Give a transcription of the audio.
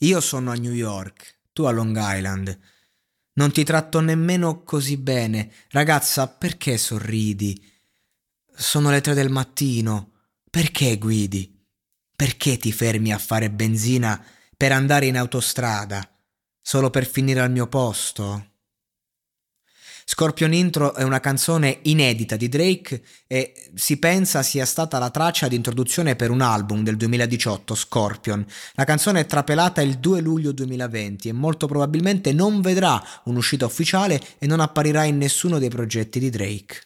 Io sono a New York, tu a Long Island. Non ti tratto nemmeno così bene. Ragazza, perché sorridi? Sono le tre del mattino. Perché guidi? Perché ti fermi a fare benzina per andare in autostrada? Solo per finire al mio posto? Scorpion Intro è una canzone inedita di Drake e si pensa sia stata la traccia di introduzione per un album del 2018, Scorpion. La canzone è trapelata il 2 luglio 2020 e molto probabilmente non vedrà un'uscita ufficiale e non apparirà in nessuno dei progetti di Drake.